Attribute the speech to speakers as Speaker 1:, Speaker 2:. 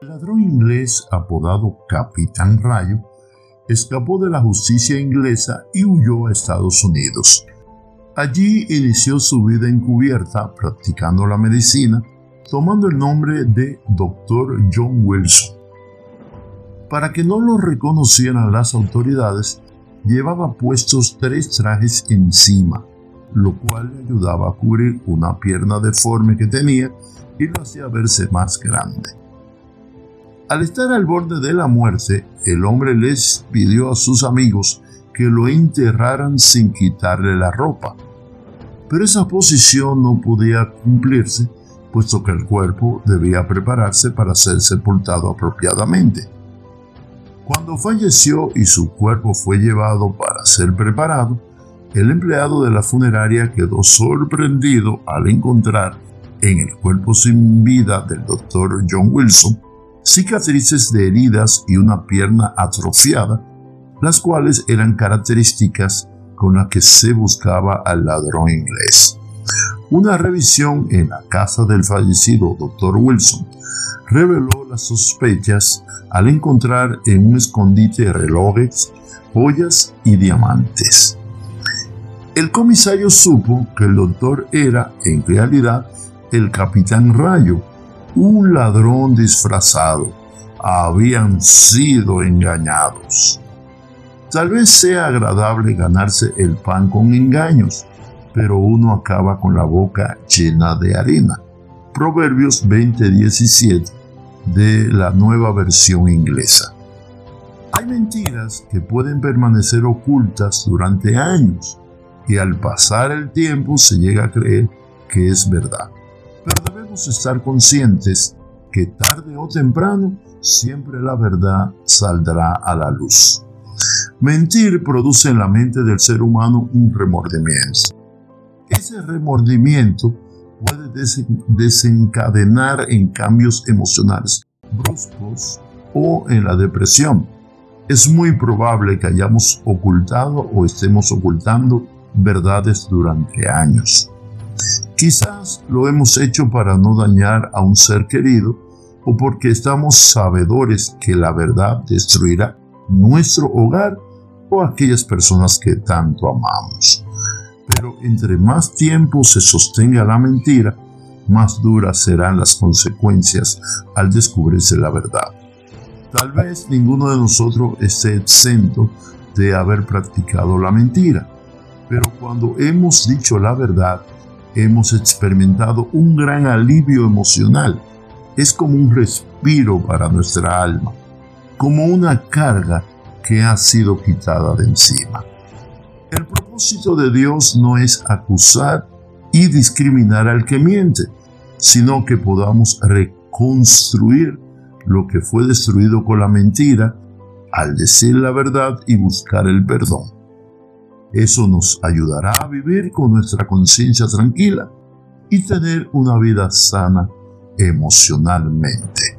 Speaker 1: El ladrón inglés apodado Capitán Rayo escapó de la justicia inglesa y huyó a Estados Unidos. Allí inició su vida encubierta practicando la medicina, tomando el nombre de Dr. John Wilson. Para que no lo reconocieran las autoridades, llevaba puestos tres trajes encima, lo cual le ayudaba a cubrir una pierna deforme que tenía y lo hacía verse más grande. Al estar al borde de la muerte, el hombre les pidió a sus amigos que lo enterraran sin quitarle la ropa. Pero esa posición no podía cumplirse, puesto que el cuerpo debía prepararse para ser sepultado apropiadamente. Cuando falleció y su cuerpo fue llevado para ser preparado, el empleado de la funeraria quedó sorprendido al encontrar en el cuerpo sin vida del doctor John Wilson cicatrices de heridas y una pierna atrofiada, las cuales eran características con las que se buscaba al ladrón inglés. Una revisión en la casa del fallecido Dr. Wilson reveló las sospechas al encontrar en un escondite relojes, joyas y diamantes. El comisario supo que el doctor era, en realidad, el capitán Rayo, un ladrón disfrazado. Habían sido engañados. Tal vez sea agradable ganarse el pan con engaños, pero uno acaba con la boca llena de arena. Proverbios 20:17 de la nueva versión inglesa. Hay mentiras que pueden permanecer ocultas durante años y al pasar el tiempo se llega a creer que es verdad. Debemos estar conscientes que tarde o temprano siempre la verdad saldrá a la luz. Mentir produce en la mente del ser humano un remordimiento. Ese remordimiento puede desencadenar en cambios emocionales bruscos o en la depresión. Es muy probable que hayamos ocultado o estemos ocultando verdades durante años. Quizás lo hemos hecho para no dañar a un ser querido o porque estamos sabedores que la verdad destruirá nuestro hogar o aquellas personas que tanto amamos. Pero entre más tiempo se sostenga la mentira, más duras serán las consecuencias al descubrirse la verdad. Tal vez ninguno de nosotros esté exento de haber practicado la mentira, pero cuando hemos dicho la verdad, hemos experimentado un gran alivio emocional. Es como un respiro para nuestra alma, como una carga que ha sido quitada de encima. El propósito de Dios no es acusar y discriminar al que miente, sino que podamos reconstruir lo que fue destruido con la mentira al decir la verdad y buscar el perdón. Eso nos ayudará a vivir con nuestra conciencia tranquila y tener una vida sana emocionalmente.